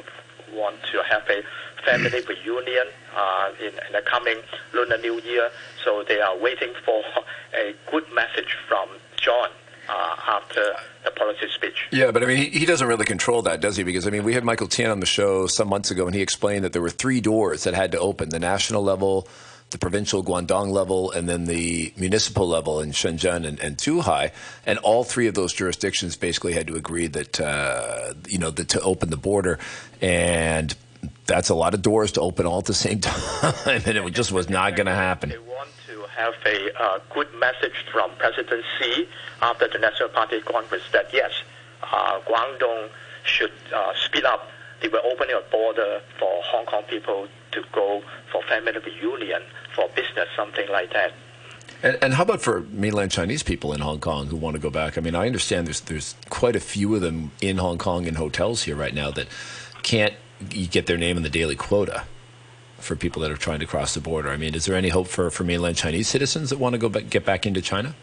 Speaker 10: want to have a family reunion uh, in, in the coming Lunar New Year. So they are waiting for [LAUGHS] a good message from John uh, after the policy speech.
Speaker 9: Yeah, but I mean, he, he, doesn't really control that, does he? Because I mean, we had Michael Tien on the show some months ago, and he explained that there were three doors that had to open: the national level, the provincial Guangdong level and then the municipal level in Shenzhen and, and Zhuhai. And all three of those jurisdictions basically had to agree that, uh, you know, that to open the border. And that's a lot of doors to open all at the same [LAUGHS] time. and it just was not going to happen.
Speaker 10: They want to have a uh, good message from President Xi after the National Party Congress that yes, uh, Guangdong should uh, speed up the opening of border for Hong Kong people to go for family reunion, for business, something like that.
Speaker 9: And, and, how about for mainland Chinese people in Hong Kong who want to go back? I mean, I understand there's there's quite a few of them in Hong Kong in hotels here right now that can't get their name in the daily quota for people that are trying to cross the border. I mean, is there any hope for, for mainland Chinese citizens that want to go back, get back into China?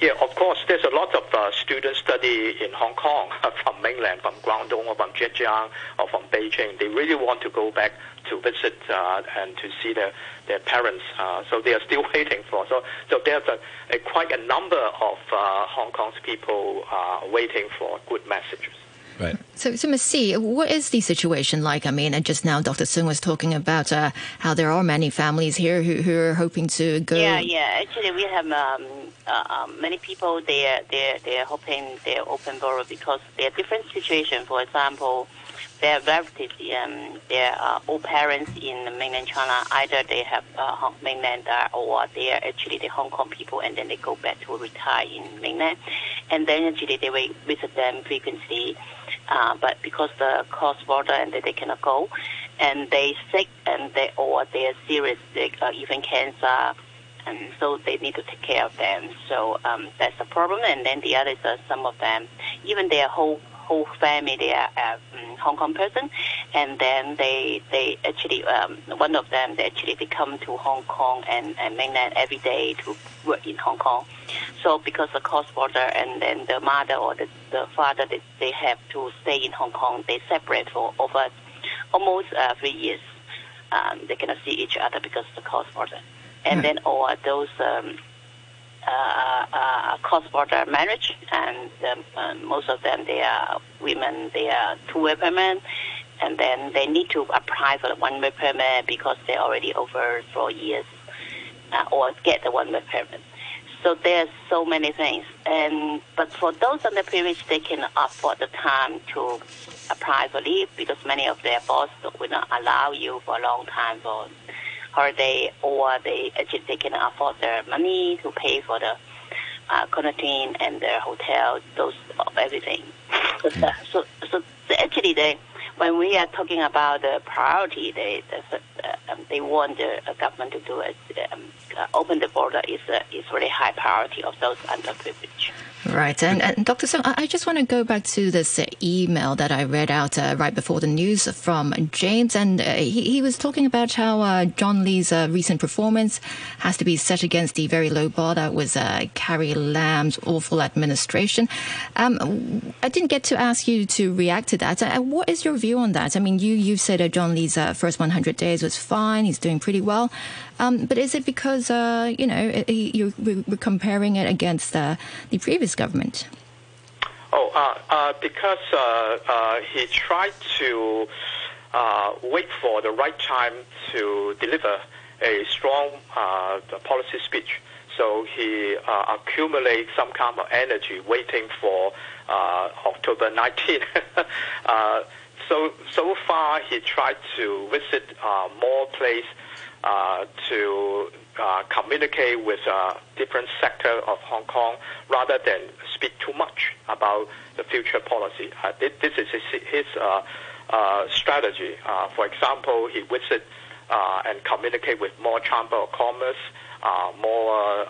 Speaker 10: Yeah, of course. There's a lot of uh, students study in Hong Kong [LAUGHS] from mainland, from Guangdong or from Zhejiang or from Beijing. They really want to go back to visit uh, and to see their, their parents. Uh, so they are still [LAUGHS] waiting for. So, so there's a, a quite a number of uh, Hong Kong's people uh, waiting for good messages.
Speaker 9: Right.
Speaker 8: So, so Ms. Sze, what is the situation like? I mean, and just now Dr. Sung was talking about uh, how there are many families here who, who are hoping to go.
Speaker 13: Yeah, yeah. Actually, we have um, uh, um, many people. They are they they are hoping they're open border because there are different situations. For example, their relatives, um, their uh, old parents in mainland China, either they have uh, mainland or they are actually the Hong Kong people, and then they go back to retire in mainland, and then actually they will visit them frequently, uh, but because the cross border and they, they cannot go, and they sick and they or they are serious, they, uh, even cancer. And so they need to take care of them. So um, that's the problem. And then the others are some of them, even their whole whole family they are um, Hong Kong person, and then they they actually um, one of them they actually they come to Hong Kong and, and mainland every day to work in Hong Kong. So because the cross border and then the mother or the, the father they, they have to stay in Hong Kong, they separate for over almost uh, three years. Um, they cannot see each other because of the cross border, and
Speaker 8: Hmm.
Speaker 13: then or those. Um, uh, uh, cross-border marriage, and um, uh, most of them they are women, they are two-way permit, and then they need to apply for the one-way permit because they're already over four years, uh, or get the one-way permit. So there's so many things, and but for those on the underprivileged, they can afford the time to apply for leave because many of their bosses will not allow you for a long time for or they or they actually they can afford their money to pay for the uh, quarantine and their hotel, those of everything. So, so, so actually, they when we are talking about the priority, they uh, um, they want the uh, government to do it. Um, uh, open the border is uh, is really high priority of those underprivileged.
Speaker 8: Right, and, and Dr. Sung, I just want to go back to this email that I read out uh, right before the news from James, and uh, he, he was talking about how uh, John Lee's uh, recent performance has to be set against the very low bar that was uh, Carrie Lam's awful administration. Um, I didn't get to ask you to react to that. Uh, what is your view on that? I mean, you you said John Lee's first 100 days was fine; he's doing pretty well. Um, but is it because uh, you know you're, we're comparing it against uh, the previous government?
Speaker 10: Oh, uh, uh, because uh, uh, he tried to wait for the right time to deliver a strong policy speech. So he accumulates some kind of energy waiting for October 19. [LAUGHS] uh, so so far, he tried to visit uh, more places uh, to uh, communicate with uh, different sector of Hong Kong rather than speak too much about the future policy. Uh, this is his, his uh, strategy. For example, he visit uh, and communicate with more chamber of commerce, more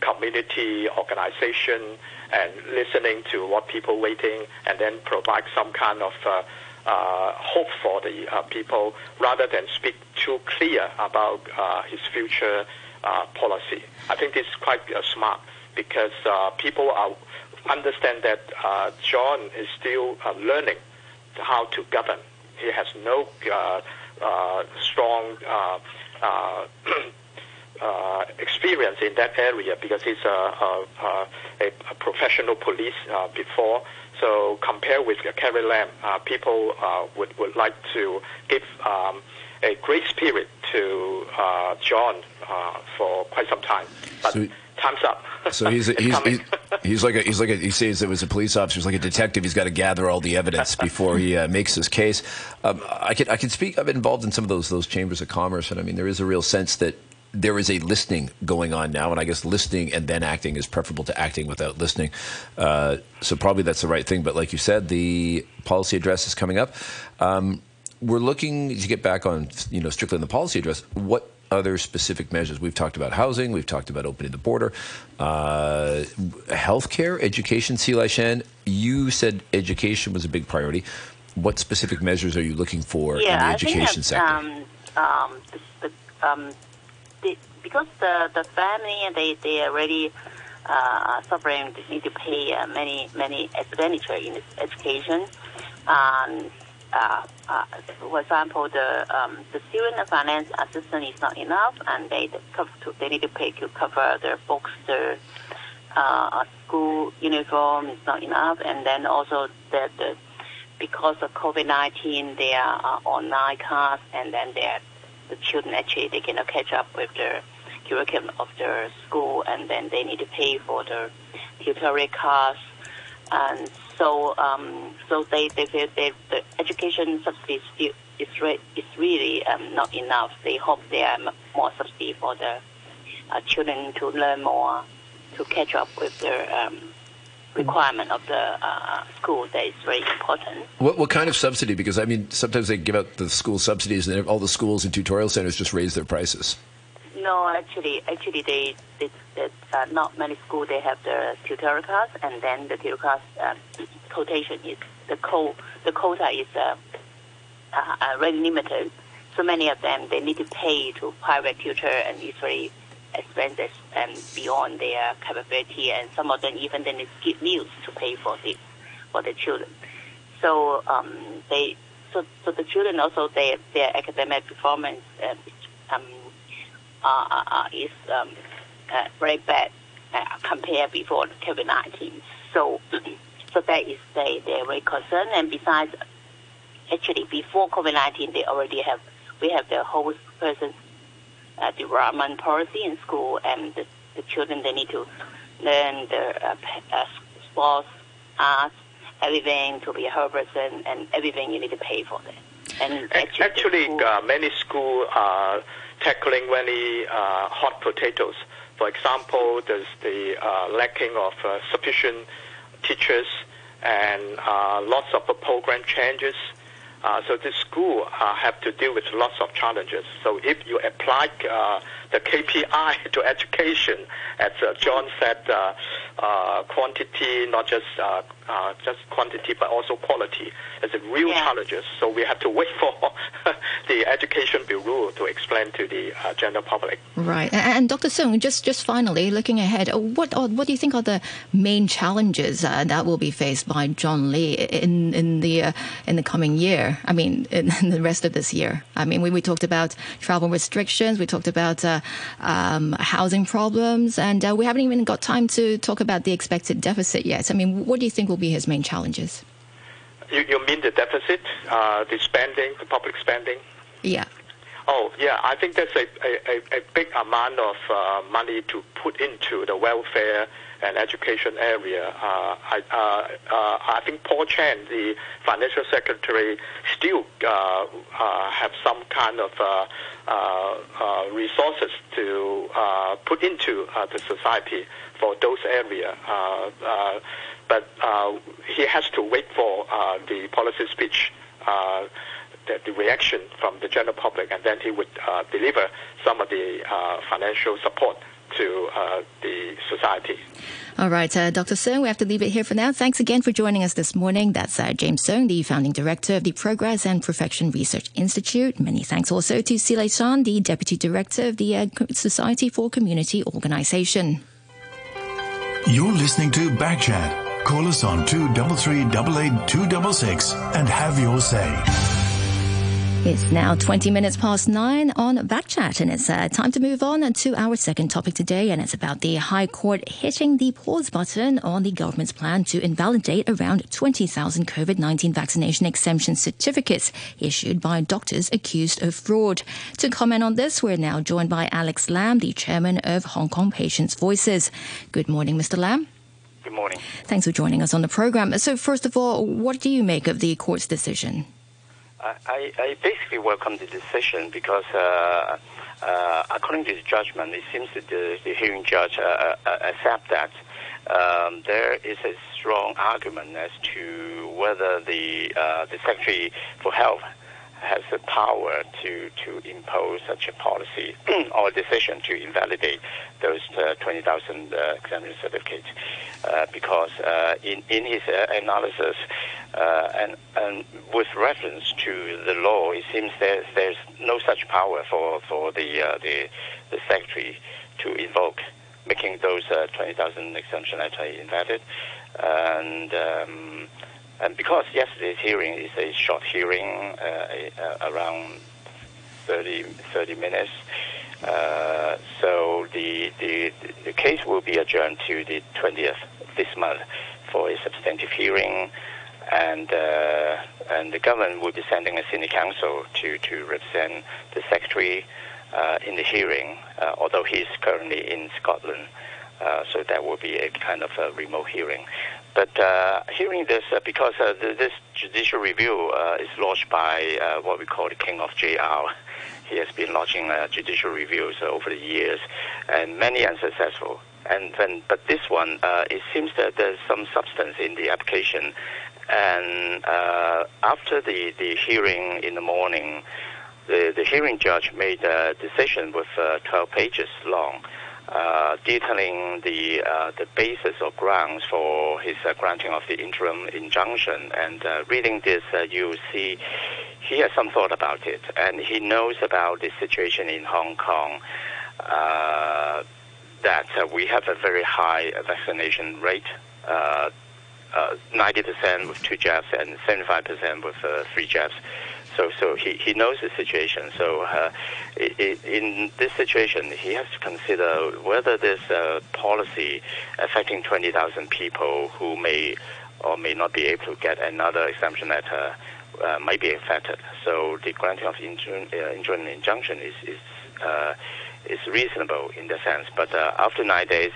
Speaker 10: community organization, and listening to what people waiting, and then provide some kind of uh, hope for the uh, people rather than speak too clear about uh, his future uh, policy. I think this is quite uh, smart because uh, people are understand that John is still learning how to govern. He has no strong [CLEARS THROAT] uh, experience in that area because he's a, a, a, a professional police uh, before. So compared with Carrie Lam, uh, people uh, would, would like to give um, a great spirit to uh, John uh, for quite some time. But
Speaker 9: So-
Speaker 10: time's up. [LAUGHS]
Speaker 9: So he's [LAUGHS]
Speaker 10: It's
Speaker 9: he's, he's he's like a, he's like a, he says it was a police officer. He's like a detective. He's got to gather all the evidence before he uh, makes his case. Um, I can I can speak. I've been involved in some of those those chambers of commerce, and I mean there is a real sense that there is a listening going on now, and I guess listening and then acting is preferable to acting without listening. Uh, so probably that's the right thing. But like you said, the policy address is coming up. Um, we're looking to get back on, you know, strictly on the policy address. What other specific measures? We've talked about housing. We've talked about opening the border, uh, healthcare, education. Sze Lai-shan, you said education was a big priority. What specific measures are you looking for in the
Speaker 13: yeah, I
Speaker 9: education
Speaker 13: think that,
Speaker 9: sector?
Speaker 13: um, um, the, the, um, the, because the the family they they already uh, suffering they need to pay uh, many many expenditure in education. Um, uh, uh, for example, the um, the student finance assistance is not enough, and they they to, they need to pay to cover their books, their uh, school uniform is not enough, and then also the the because of COVID-19, there are online class, and then there the children actually they cannot catch up with the curriculum of their school, and then they need to pay for the tutorial class, and so um, so they they feel they, the education subsidy still is re- is really um, not enough. They hope there are more subsidy for the uh, children to learn more, to catch up with their um, requirement of the uh, school. That is very important.
Speaker 9: What, what kind of subsidy? Because I mean, sometimes they give out the school subsidies, and all the schools and tutorial centers just raise their prices.
Speaker 13: No, actually, actually, they, they, they uh, not many schools they have the tutorial class, and then the tutorial class uh, [CLEARS THROAT] quotation is the co the quota is uh, uh, uh, very limited. So many of them they need to pay to private tutor, and it's very expensive and beyond their capability. And some of them even need to meals to pay for this for the children. So um, they so so the children also their their academic performance uh, um, uh, uh, uh, is um, uh, very bad uh, compared before COVID-19. So, [CLEARS THROAT] so that is they they're very concerned. And besides, actually before COVID-19, they already have we have the whole person uh, development policy in school, and the, the children they need to learn the uh, uh, sports, arts, everything to be a whole person, and everything you need to pay for that. And
Speaker 10: actually, actually uh, many schools are tackling many uh, hot potatoes. For example, there's the uh, lacking of uh, sufficient teachers and uh, lots of program changes. Uh, so this school uh, have to deal with lots of challenges. So if you apply uh, the KPI [LAUGHS] to education, as uh, John said, uh, uh, quantity, not just uh, just quantity, but also quality, is a real
Speaker 13: Yeah.
Speaker 10: challenges. So we have to [LAUGHS] wait for the Education Bureau to explain to the uh, general public.
Speaker 8: Right. A- And Dr. Sung, just just finally looking ahead, uh, what are, what do you think are the main challenges uh, that will be faced by John Lee in in the uh, in the coming year? I mean, in, [LAUGHS] in the rest of this year. I mean, we, we talked about travel restrictions, we talked about uh, um, housing problems, and uh, we haven't even got time to talk about the expected deficit yet. I mean, what do you think will be his main challenges?
Speaker 10: You, you mean the deficit, uh, the spending, the public spending?
Speaker 8: Yeah.
Speaker 10: Oh, yeah, I think that's a, a, a- a big amount of uh, money to put into the welfare and education area. Uh, I, uh, uh, I think Paul Chan, the financial secretary, still uh, uh, have some kind of uh, uh, uh, resources to uh, put into uh, the society for those areas. Uh, uh, but uh, he has to wait for uh, the policy speech. Uh, the, reaction from the general public, and then he would uh, deliver some of the uh, financial support to uh, the society.
Speaker 8: All right, uh, Dr. Sung, we have to leave it here for now. Thanks again for joining us this morning. That's uh, James Sung, the founding director of the Progress and Perfection Research Institute. Many thanks also to Sze Lai-shan, the deputy director of the uh, Society for Community Organization.
Speaker 3: You're listening to Backchat. Call us on 233 266 and have your say.
Speaker 8: It's now 20 minutes past nine on Backchat, and it's uh, time to move on to our second topic today, and it's about the High Court hitting the pause button on the government's plan to invalidate around 20,000 COVID 19 vaccination exemption certificates issued by doctors accused of fraud. To comment on this, we're now joined by Alex Lam, the chairman of Hong Kong Patients' Voices. Good morning, Mr. Lam.
Speaker 14: Good morning.
Speaker 8: Thanks for joining us on the program. So, first of all, what do you make of the court's decision?
Speaker 14: I, I, basically welcome the decision because, uh, uh, according to the judgment, it seems that the, the hearing judge uh, uh, accept that. Um, there is a strong argument as to whether the uh, the Secretary for Health has the power to, to impose such a policy [CLEARS THROAT] or decision to invalidate those uh, 20,000 uh, exemption certificates. Uh, because uh, in, in his uh, analysis uh, and, and with reference to the law, it seems there's, there's no such power for, for the, the, the Secretary to invoke, making those uh, 20,000 exemption actually invalid. And um, and because yesterday's hearing is a short hearing, uh, around 30, 30 minutes, uh, so the, the, the case will be adjourned to the 20th this month for a substantive hearing. and uh, and the government will be sending a senior counsel to to represent the secretary uh, in the hearing, uh, although he is currently in Scotland. Uh, so that will be a kind of a remote hearing. But uh, hearing this, uh, because uh, th- this judicial review uh, is launched by uh, what we call the King of JR. He has been launching judicial reviews over the years, and many unsuccessful. And then, but this one, it seems that there's some substance in the application. And after the, the hearing in the morning, the, the hearing judge made a decision with uh, 12 pages long, uh, detailing the uh, the basis or grounds for his uh, granting of the interim injunction. And uh, reading this, uh, you see he has some thought about it, and he knows about the situation in Hong Kong. Uh, that we have a very high vaccination rate. Uh, uh, 90% with two jabs and 75% with three jabs. So, so he, he knows the situation. So, uh, in this situation, he has to consider whether this uh, policy affecting 20,000 people who may or may not be able to get another exemption letter uh, might be affected. So, the granting of interim, uh, interim injunction is is uh, is reasonable in that sense. But uh, after nine days,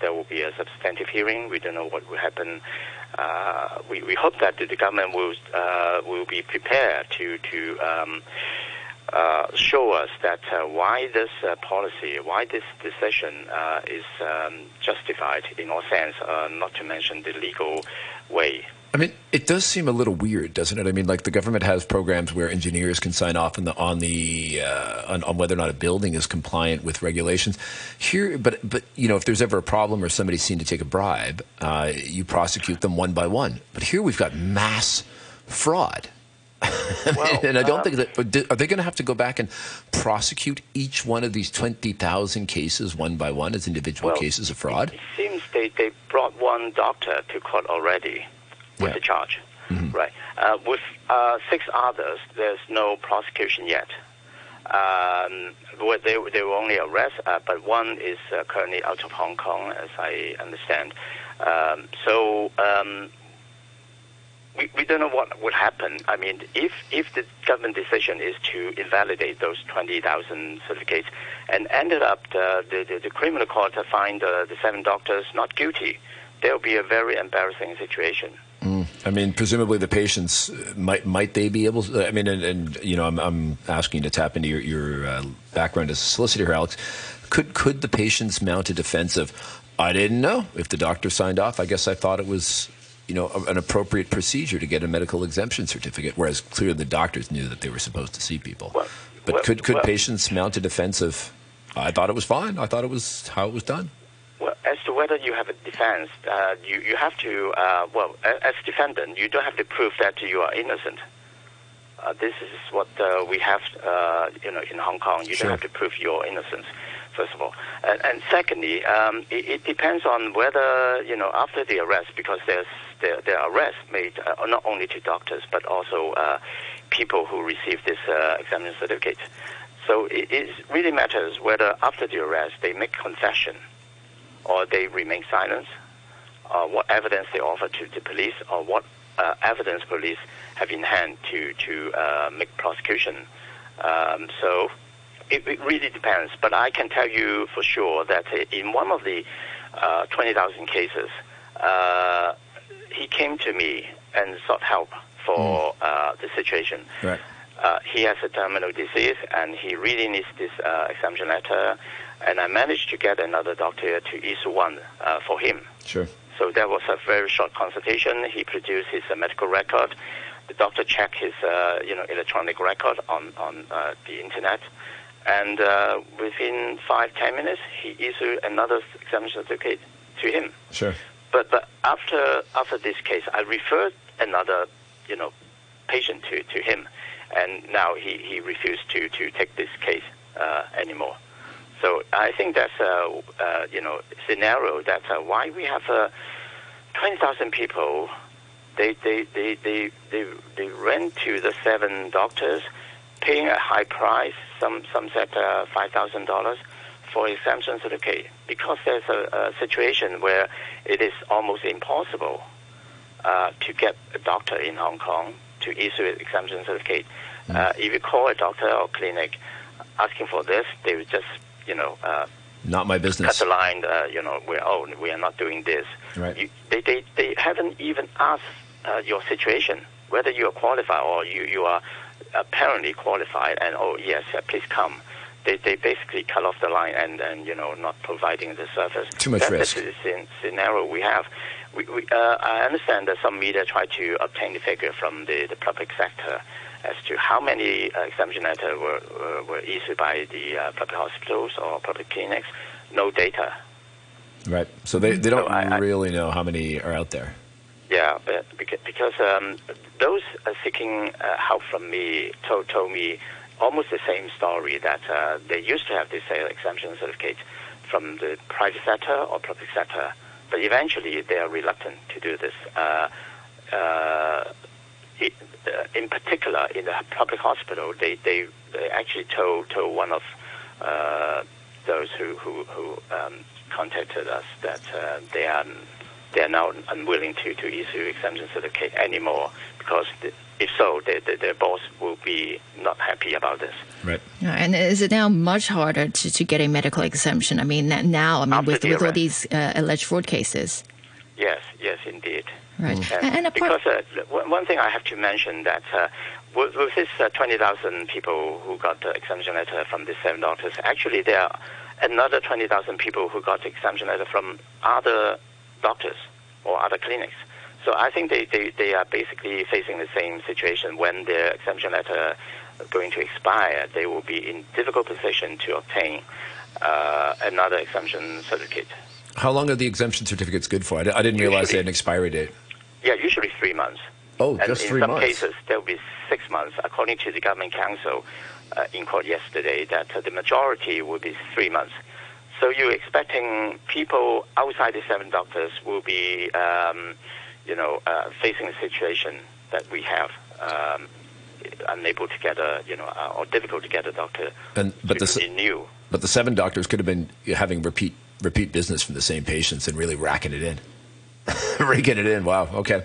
Speaker 14: there will be a substantive hearing. We don't know what will happen. Uh, we, we hope that the government will uh, will be prepared to to um, uh, show us that uh, why this uh, policy, why this decision uh, is um, justified in all sense, not to mention the legal way.
Speaker 9: I mean, it does seem a little weird, doesn't it? I mean, like the government has programs where engineers can sign off on the on the uh, on, on whether or not a building is compliant with regulations. Here, but but you know, if there's ever a problem or somebody's seen to take a bribe, uh, you prosecute them one by one. But here we've got mass fraud. [LAUGHS] and I don't think that are they going to have to go back and prosecute each one of these twenty thousand cases one by one as individual
Speaker 14: Well,
Speaker 9: cases of fraud?
Speaker 14: It seems they, they brought one doctor to court already with the charge. Right. Uh, with uh, six others, there's no prosecution yet. Um, they, they were only arrest, uh, but one is uh, currently out of Hong Kong, as I understand. Um, so um, we, we don't know what would happen. I mean, if if the government decision is to invalidate those 20,000 certificates and ended up the, the, the, the criminal court to find uh, the seven doctors not guilty, there will be a very embarrassing situation.
Speaker 9: Mm. I mean, presumably the patients uh, might might they be able? To, I mean, and, and you know, I'm, I'm asking you to tap into your, your uh, background as a solicitor Alex. Could could the patients mount a defense of, I didn't know if the doctor signed off. I guess I thought it was, you know, a- an appropriate procedure to get a medical exemption certificate, whereas clearly the doctors knew that they were supposed to see people. but
Speaker 14: well,
Speaker 9: could could
Speaker 14: well-
Speaker 9: patients mount a defense of, I thought it was fine. I thought it was how it was done.
Speaker 14: Well, as to whether you have a defense, uh, you, you have to, uh, well, as a- defendant, you don't have to prove that you are innocent. Uh, this is what uh, we have, uh, you know, in Hong Kong. You
Speaker 9: Sure.
Speaker 14: don't have to prove your innocence, first of all. And, and secondly, um, it, it depends on whether, you know, after the arrest, because there's there, there are arrests made uh, not only to doctors, but also uh, people who receive this uh, exemption certificate. So it, it really matters whether after the arrest they make confession or they remain silent, or what evidence they offer to the police, or what uh, evidence police have in hand to to uh, make prosecution. Um, so it, it really depends. But I can tell you for sure that in one of the uh, 20,000 cases, uh, he came to me and sought help for uh, the situation.
Speaker 9: Right.
Speaker 14: Uh, he has a terminal disease and he really needs this uh, exemption letter. And I managed to get another doctor to issue one uh, for him.
Speaker 9: Sure.
Speaker 14: So there was a very short consultation. He produced his uh, medical record. The doctor checked his, uh, you know, electronic record on on uh, the internet, and uh, within five ten minutes, he issued another exemption certificate to him.
Speaker 9: Sure.
Speaker 14: But but after after this case, I referred another, you know, patient to, to him, and now he, he refused to, to take this case uh, anymore. So I think that's a uh, you know scenario that uh, why we have uh, twenty thousand people. They they, they, they, they they rent to the seven doctors, paying a high price. Some some said uh, five thousand dollars for exemption certificate because there's a, a situation where it is almost impossible uh, to get a doctor in Hong Kong to issue an exemption certificate. Uh, if you call a doctor or clinic asking for this, they would just, you know, uh,
Speaker 9: Not my business.
Speaker 14: cut the line. Uh, you know, we're oh, we are not doing this.
Speaker 9: Right.
Speaker 14: You, they, they they haven't even asked uh, your situation, whether you are qualified or you you are apparently qualified, and oh yes, please come. They, they basically cut off the line and, and you know not providing the service.
Speaker 9: Too much
Speaker 14: That's
Speaker 9: risk.
Speaker 14: the scen- scenario we have. We, we, uh, I understand that some media try to obtain the figure from the, the public sector as to how many uh, exemption letters were, were, were issued by the uh, public hospitals or public clinics. No data.
Speaker 9: Right. So they, they don't
Speaker 14: So I-
Speaker 9: really know how many are out there.
Speaker 14: Yeah, but because um, those uh, seeking uh, help from me told, told me almost the same story that uh, they used to have this uh, exemption certificate from the private sector or public sector, but eventually they are reluctant to do this. Uh, uh, it, uh, in particular, in the public hospital, they, they, they actually told, told one of uh, those who, who, who um, contacted us that uh, they are they are now unwilling to, to issue exemption certificate anymore because the, if so, the, the, their boss will be not happy about this.
Speaker 9: Right.
Speaker 8: Uh, And is it now much harder to, to get a medical exemption? I mean, now, I mean, with,
Speaker 14: After the
Speaker 8: with all these uh, alleged fraud cases.
Speaker 14: Yes, yes, indeed.
Speaker 8: Right.
Speaker 14: And
Speaker 8: And apart-
Speaker 14: because uh, one one thing I have to mention that uh, with, with this uh, 20,000 people who got the exemption letter from the seven doctors, actually there are another 20,000 people who got the exemption letter from other doctors or other clinics. So I think they, they, they are basically facing the same situation when their exemption letter is going to expire. They will be in difficult position to obtain uh, another exemption certificate.
Speaker 9: How long are the exemption certificates good for? I, I didn't realize they had an expiry date.
Speaker 14: Yeah, usually three months.
Speaker 9: Oh,
Speaker 14: and
Speaker 9: just
Speaker 14: in some cases, there will be six months, according to the government council uh, in court yesterday, that uh, the majority will be three months. So you're expecting people outside the seven doctors will be, um, you know, uh, facing a situation that we have, um, unable to get a, you know, uh, or difficult to get a doctor
Speaker 9: And but the
Speaker 14: renew.
Speaker 9: but the seven doctors could have been having repeat repeat business from the same patients and really racking it in, [LAUGHS] raking it in. Wow. Okay.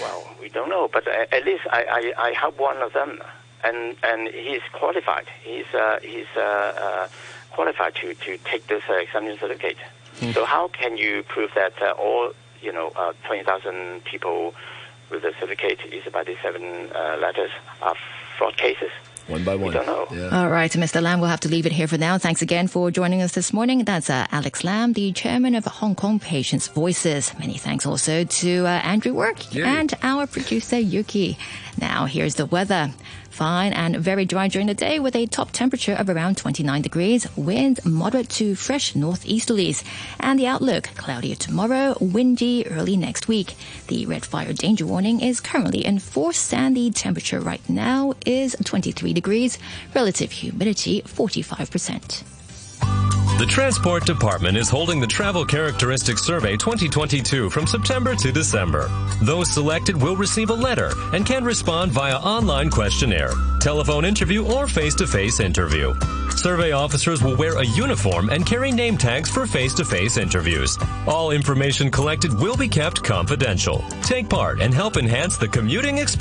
Speaker 14: Well, we don't know, but at least I, I, I help one of them, and and he's qualified. He's uh, he's uh, uh, qualified to, to take this uh, exemption certificate. So how can you prove that uh, all you know uh, twenty thousand people with the certificate issued by the seven uh, letters are fraud cases?
Speaker 9: One by one.
Speaker 14: We don't.
Speaker 8: All right, Mr. Lam, we'll have to leave it here for now. Thanks again for joining us this morning. That's uh, Alex Lam, the chairman of Hong Kong Patients Voices. Many thanks also to uh, Andrew Work
Speaker 15: Yay.
Speaker 8: and our producer Yuki. Now, here's the weather. Fine and very dry during the day with a top temperature of around 29 degrees, wind moderate to fresh northeasterlies. And the outlook cloudier tomorrow, windy early next week. The red fire danger warning is currently in force and the temperature right now is 23 degrees, relative humidity 45%.
Speaker 15: The Transport Department is holding the Travel Characteristics Survey 2022 from September to December. Those selected will receive a letter and can respond via online questionnaire, telephone interview, or face-to-face interview. Survey officers will wear a uniform and carry name tags for face-to-face interviews. All information collected will be kept confidential. Take part and help enhance the commuting experience.